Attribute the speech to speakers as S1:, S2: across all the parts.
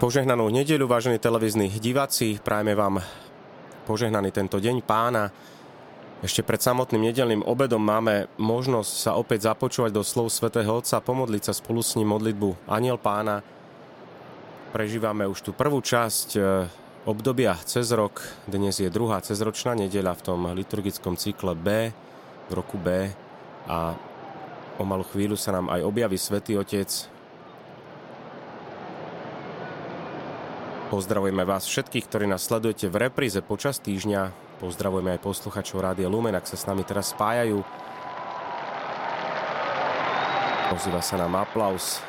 S1: Požehnanú nedeľu, vážení televízni diváci, prajeme vám požehnaný tento deň pána. Ešte pred samotným nedelným obedom máme možnosť sa opäť započúvať do slov svätého Otca, pomodliť sa spolu s ním modlitbu Aniel pána. Prežívame už tú prvú časť e, obdobia cez rok. Dnes je druhá cezročná nedeľa v tom liturgickom cykle B, v roku B a o malú chvíľu sa nám aj objaví Svetý Otec Pozdravujeme vás všetkých, ktorí nás sledujete v repríze počas týždňa. Pozdravujeme aj posluchačov Rádia Lumen, ak sa s nami teraz spájajú. Pozýva sa nám aplaus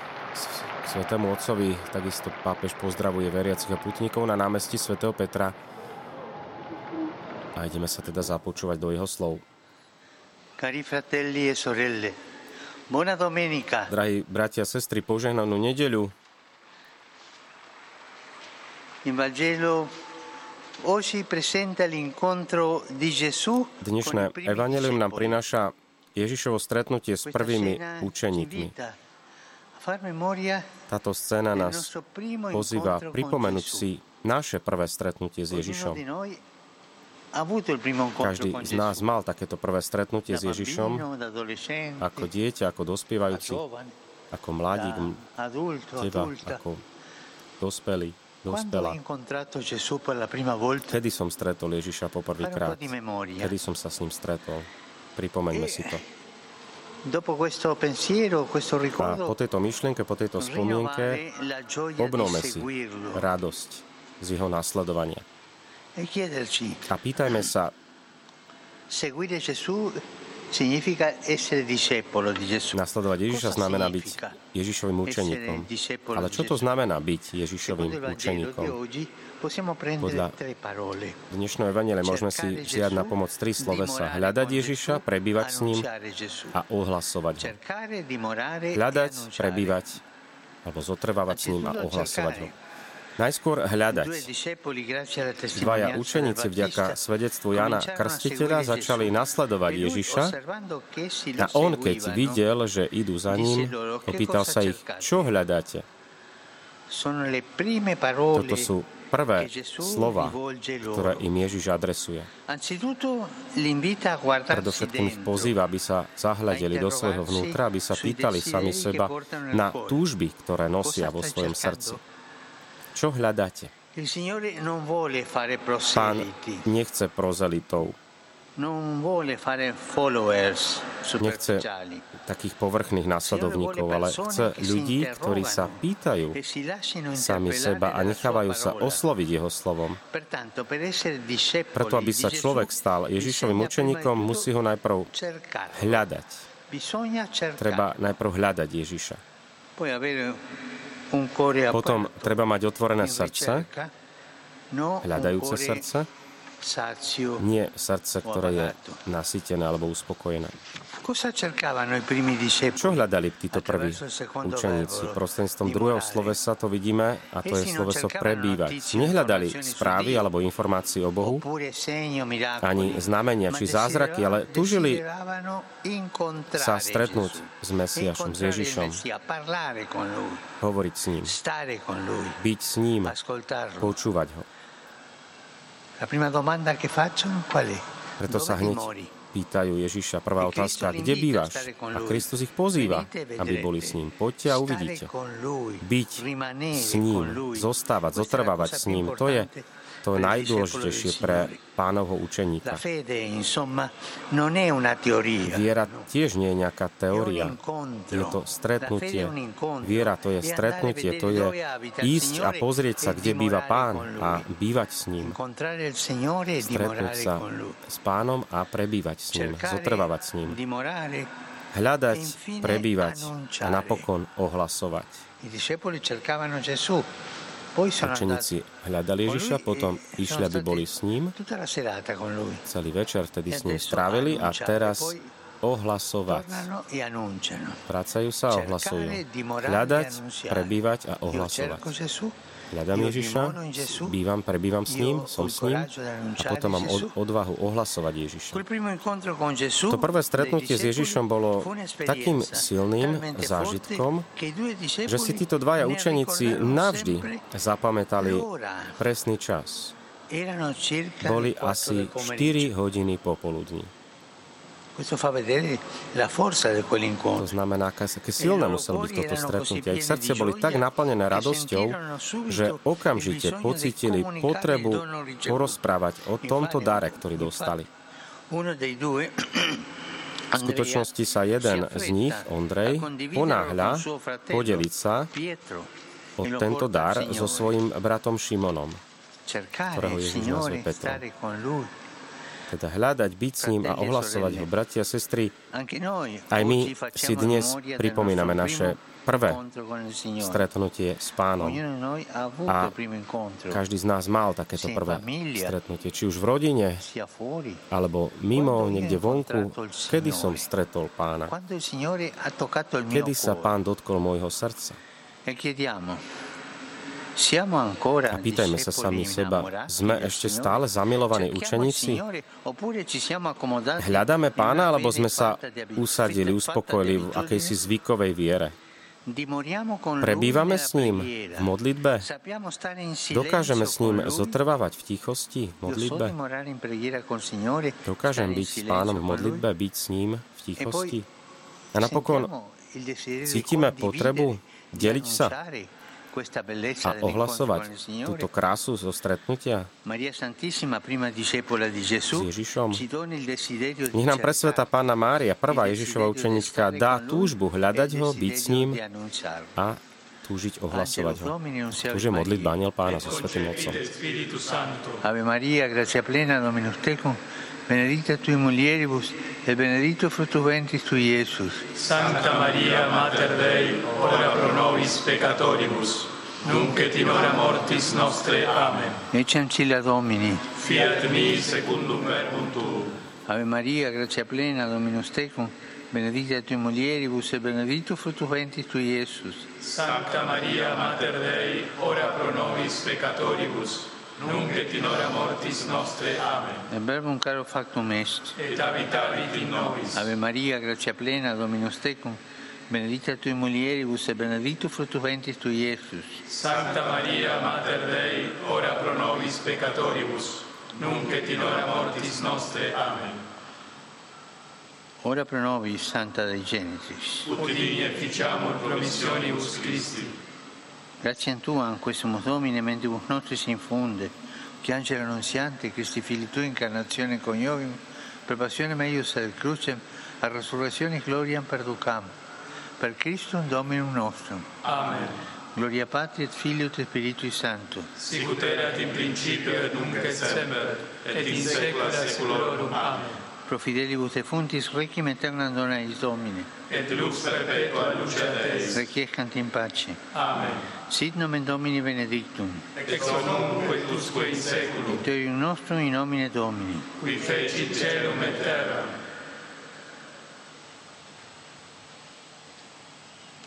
S1: k Svetému Otcovi. Takisto pápež pozdravuje veriacich a putníkov na námestí svätého Petra. A ideme sa teda započúvať do jeho slov.
S2: Cari fratelli e sorelle, buona domenica.
S1: Drahí bratia a sestry, požehnanú nedeľu. Dnešné evanelium nám prináša Ježišovo stretnutie s prvými učeníkmi. Táto scéna nás pozýva pripomenúť si naše prvé stretnutie s Ježišom. Každý z nás mal takéto prvé stretnutie s Ježišom ako dieťa, ako dospievajúci, ako mladík, teba, ako dospelý dospela. Kedy som stretol Ježiša poprvýkrát? Kedy som sa s ním stretol? Pripomeňme si to. A po tejto myšlienke, po tejto spomienke, obnovme si radosť z jeho nasledovania. A pýtajme sa, Nasledovať Ježiša znamená byť Ježišovým učeníkom. Ale čo to znamená byť Ježišovým učeníkom? Podľa dnešného evanele môžeme si vziať na pomoc tri slovesa. Hľadať Ježiša, prebývať s ním a ohlasovať ho. Hľadať, prebývať alebo zotrvávať s ním a ohlasovať ho. Najskôr hľadať. Dvaja učeníci vďaka svedectvu Jana Krstiteľa začali nasledovať Ježiša a on, keď videl, že idú za ním, opýtal sa ich, čo hľadáte? Toto sú prvé slova, ktoré im Ježiš adresuje. Predovšetkým ich pozýva, aby sa zahľadeli do svojho vnútra, aby sa pýtali sami seba na túžby, ktoré nosia vo svojom srdci. Čo hľadáte? Pán nechce prozelitov. Nechce takých povrchných následovníkov, ale chce ľudí, ktorí sa pýtajú sami seba a nechávajú sa osloviť jeho slovom. Preto, aby sa človek stal Ježišovým učeníkom, musí ho najprv hľadať. Treba najprv hľadať Ježiša. Potom treba mať otvorené srdce, hľadajúce srdce, nie srdce, ktoré je nasytené alebo uspokojené. Čo hľadali títo prví učeníci? Prostredníctvom druhého slovesa to vidíme a to je sloveso prebývať. Nehľadali správy alebo informácie o Bohu, ani znamenia či zázraky, ale tužili sa stretnúť s Mesiašom, s Ježišom, hovoriť s ním, byť s ním, počúvať ho. La prima domanda che faccio qual è? Preto sa hneď pýtajú Ježiša. Prvá otázka, kde bývaš? A Kristus ich pozýva, aby boli s ním. Poďte a uvidíte. Byť s ním, zostávať, zotrvávať s ním, to je to najdôležitejšie pre pánovho učeníka. Viera tiež nie je nejaká teória. Je to stretnutie. Viera to je stretnutie, to je ísť a pozrieť sa, kde býva pán a bývať s ním. Stretnúť sa s pánom a prebývať s ním, zotrvávať s ním. Hľadať, prebývať a napokon ohlasovať. Učeníci hľadali Ježiša, potom išli, aby boli s ním. Celý večer vtedy s ním strávili a teraz ohlasovať. Vracajú sa a ohlasujú. Hľadať, prebývať a ohlasovať. Hľadám Ježiša, bývam, prebývam s ním, som s ním a potom mám odvahu ohlasovať Ježiša. To prvé stretnutie s Ježišom bolo takým silným zážitkom, že si títo dvaja učeníci navždy zapamätali presný čas. Boli asi 4 hodiny popoludní. To znamená, aké silné muselo byť toto stretnutie. Ich srdce boli tak naplnené radosťou, že okamžite pocítili potrebu porozprávať o tomto dare, ktorý dostali. V skutočnosti sa jeden z nich, Ondrej, ponáhľa podeliť sa o tento dar so svojím bratom Šimonom, ktorého Ježiš nazve Petrom teda hľadať, byť s ním a ohlasovať ho. Bratia a sestry, aj my si dnes pripomíname naše prvé stretnutie s pánom. A každý z nás mal takéto prvé stretnutie, či už v rodine, alebo mimo, niekde vonku. Kedy som stretol pána? Kedy sa pán dotkol môjho srdca? A pýtajme sa sami seba, sme ešte stále zamilovaní učeníci? Hľadáme pána, alebo sme sa usadili, uspokojili v akejsi zvykovej viere? Prebývame s ním v modlitbe? Dokážeme s ním zotrvávať v tichosti v modlitbe? Dokážem byť s pánom v modlitbe, byť s ním v tichosti? A napokon cítime potrebu deliť sa a ohlasovať túto krásu zo stretnutia? S Ježišom. Nech nám presveta Pána Mária, prvá Ježišova učenička, dá túžbu hľadať ho, byť s ním a túžiť ohlasovať ho. Túže modliť Aniel Pána so Svetým Otcom. Ave Maria, gracia plena, Dominus tecum, benedicta tui mulieribus, e benedicto frutto ventris tui, Iesus.
S3: Sancta Maria, Mater Dei, ora pro nobis peccatoribus, nunc et in hora mortis nostre. Amen.
S2: Ecce ancilla Domini.
S3: Fiat mi secundum verbum tuum.
S2: Ave Maria, grazia plena, Dominus Tecum, benedicta tui mulieribus, e benedicto frutto ventris tui, Iesus.
S3: Sancta Maria, Mater Dei, ora pro nobis peccatoribus, nunc et in hora mortis nostre. Amen.
S2: E verbum caro factum est.
S3: Et habitavit in nobis.
S2: Ave Maria, grazia plena, Dominus tecum, benedicta tui mulieribus e benedictus fructus ventris tui, Iesus.
S3: Santa Maria, Mater Dei, ora pro nobis peccatoribus, nunc et in hora mortis nostre. Amen.
S2: Ora pro nobis, Santa Dei Genesis.
S3: Ut digni efficiamur promissionibus Christi.
S2: Grazie a Tua, in questo Domine, mentibus nostris infunde, che angelo annunziante, Cristi Fili Tua, incarnazione coniovim, per passione meius ad crucem, a resurrezione gloriam perducam, per Christum Dominum nostrum.
S3: Amen.
S2: Gloria Patri et Filio et Spiritui Sancto.
S3: Sicut erat in principio et nunc et semper, et in saecula saeculorum. Amen.
S2: pro fidelibus fontis requiem aeternam dona eis Domine.
S3: Et lux perpetua lucet eis.
S2: Requiescant in pace.
S3: Amen.
S2: Sit nomen Domini benedictum.
S3: Ex hoc nunc et usque in saeculum.
S2: Deum nostrum in nomine Domini.
S3: Qui fecit caelum et terram.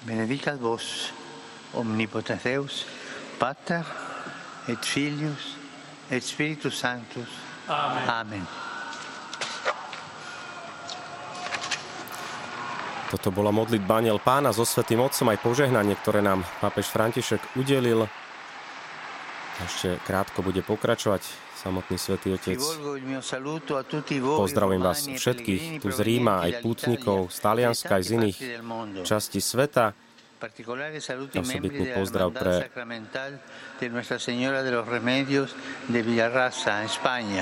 S2: Benedicat vos omnipotens Deus, Pater et Filius et Spiritus Sanctus.
S3: Amen.
S2: Amen.
S1: Toto bola modlitba Aniel Pána so Svetým Otcom aj požehnanie, ktoré nám pápež František udelil. Ešte krátko bude pokračovať samotný Svetý Otec. Pozdravujem vás všetkých tu z Ríma, aj pútnikov z Talianska, aj z iných častí sveta. Osobitný pozdrav pre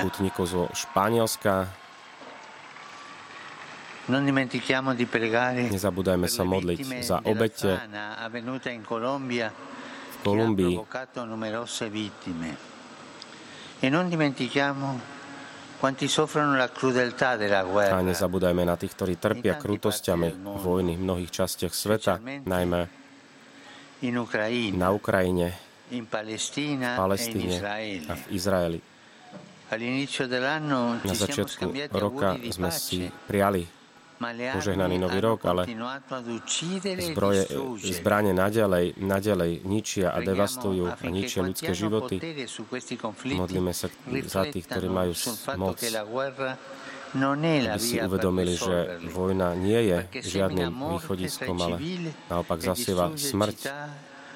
S1: pútnikov zo Španielska, Nezabúdajme sa modliť za obete v Kolumbii. A nezabúdajme na tých, ktorí trpia krutosťami vojny v mnohých častiach sveta, najmä na Ukrajine, v Palestíne a v Izraeli. Na začiatku roka sme si prijali požehnaný nový rok, ale zbroje, zbranie naďalej, naďalej ničia a devastujú a ničia ľudské životy. Modlíme sa za tých, ktorí majú moc, aby si uvedomili, že vojna nie je žiadnym východiskom, ale naopak zasieva smrť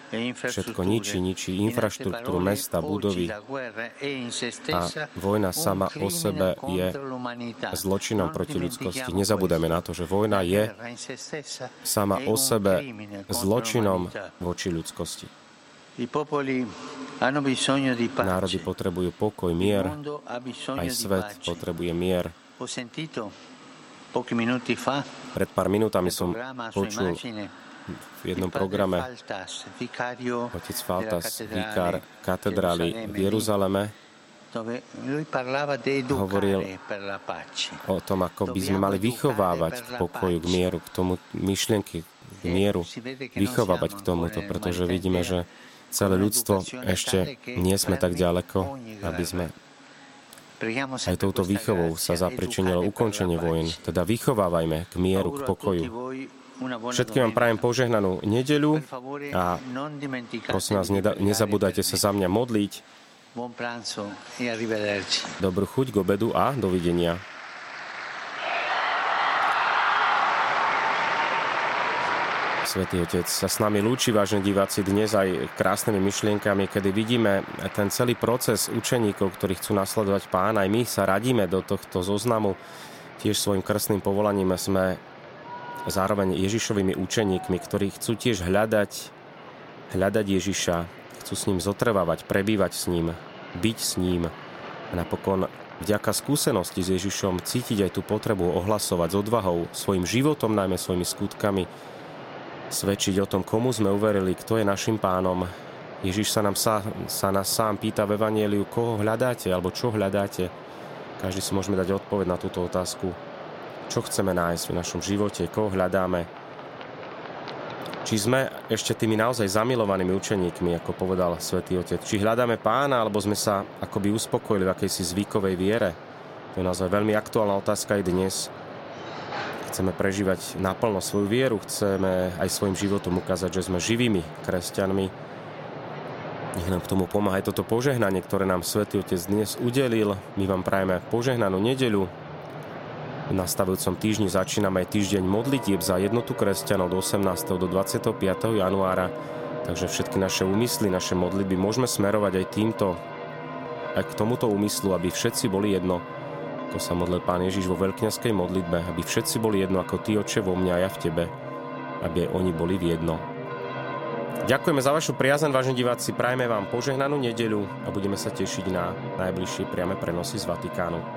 S1: Všetko ničí, ničí infraštruktúru mesta, budovy. A vojna sama o sebe je zločinom proti ľudskosti. Nezabudeme na to, že vojna je sama o sebe zločinom voči ľudskosti. Národy potrebujú pokoj, mier. Aj svet potrebuje mier. Pred pár minútami som počul v jednom programe otec Faltas, vikár katedrály v Jeruzaleme, hovoril o tom, ako by sme mali vychovávať k pokoju, k mieru, k tomu myšlienky, k mieru, vychovávať k tomuto, pretože vidíme, že celé ľudstvo ešte nie sme tak ďaleko, aby sme aj touto výchovou sa zapričinilo ukončenie vojen. Teda vychovávajme k mieru, k pokoju. Všetkým vám prajem požehnanú nedeľu a prosím vás, nezabúdajte sa za mňa modliť. Dobrú chuť k obedu a dovidenia. Svetý Otec sa s nami lúči, vážne diváci, dnes aj krásnymi myšlienkami, kedy vidíme ten celý proces učeníkov, ktorí chcú nasledovať pána. Aj my sa radíme do tohto zoznamu. Tiež svojim krstným povolaním sme zároveň Ježišovými učeníkmi, ktorí chcú tiež hľadať, hľadať Ježiša, chcú s ním zotrvávať, prebývať s ním, byť s ním. A napokon vďaka skúsenosti s Ježišom cítiť aj tú potrebu ohlasovať s odvahou, svojim životom, najmä svojimi skutkami, svedčiť o tom, komu sme uverili, kto je našim pánom. Ježiš sa, nám sa, sa nás sám pýta v Evangeliu, koho hľadáte alebo čo hľadáte. Každý si môžeme dať odpoveď na túto otázku čo chceme nájsť v našom živote, koho hľadáme. Či sme ešte tými naozaj zamilovanými učeníkmi, ako povedal svätý Otec. Či hľadáme pána, alebo sme sa akoby uspokojili v akejsi zvykovej viere. To je naozaj veľmi aktuálna otázka aj dnes. Chceme prežívať naplno svoju vieru, chceme aj svojim životom ukázať, že sme živými kresťanmi. Nech nám k tomu pomáha aj toto požehnanie, ktoré nám Svetý Otec dnes udelil. My vám prajeme požehnanú nedeľu, nastavujúcom týždni začíname aj týždeň modlitieb za jednotu kresťanov od 18. do 25. januára, takže všetky naše úmysly, naše modlitby môžeme smerovať aj týmto, aj k tomuto úmyslu, aby všetci boli jedno, ako sa modlil Pán Ježiš vo veľkňaskej modlitbe, aby všetci boli jedno ako Ty, Oče, vo mňa a ja v Tebe, aby aj oni boli v jedno. Ďakujeme za vašu priazen, vážení diváci, prajme vám požehnanú nedeľu a budeme sa tešiť na najbližšie priame prenosy z Vatikánu.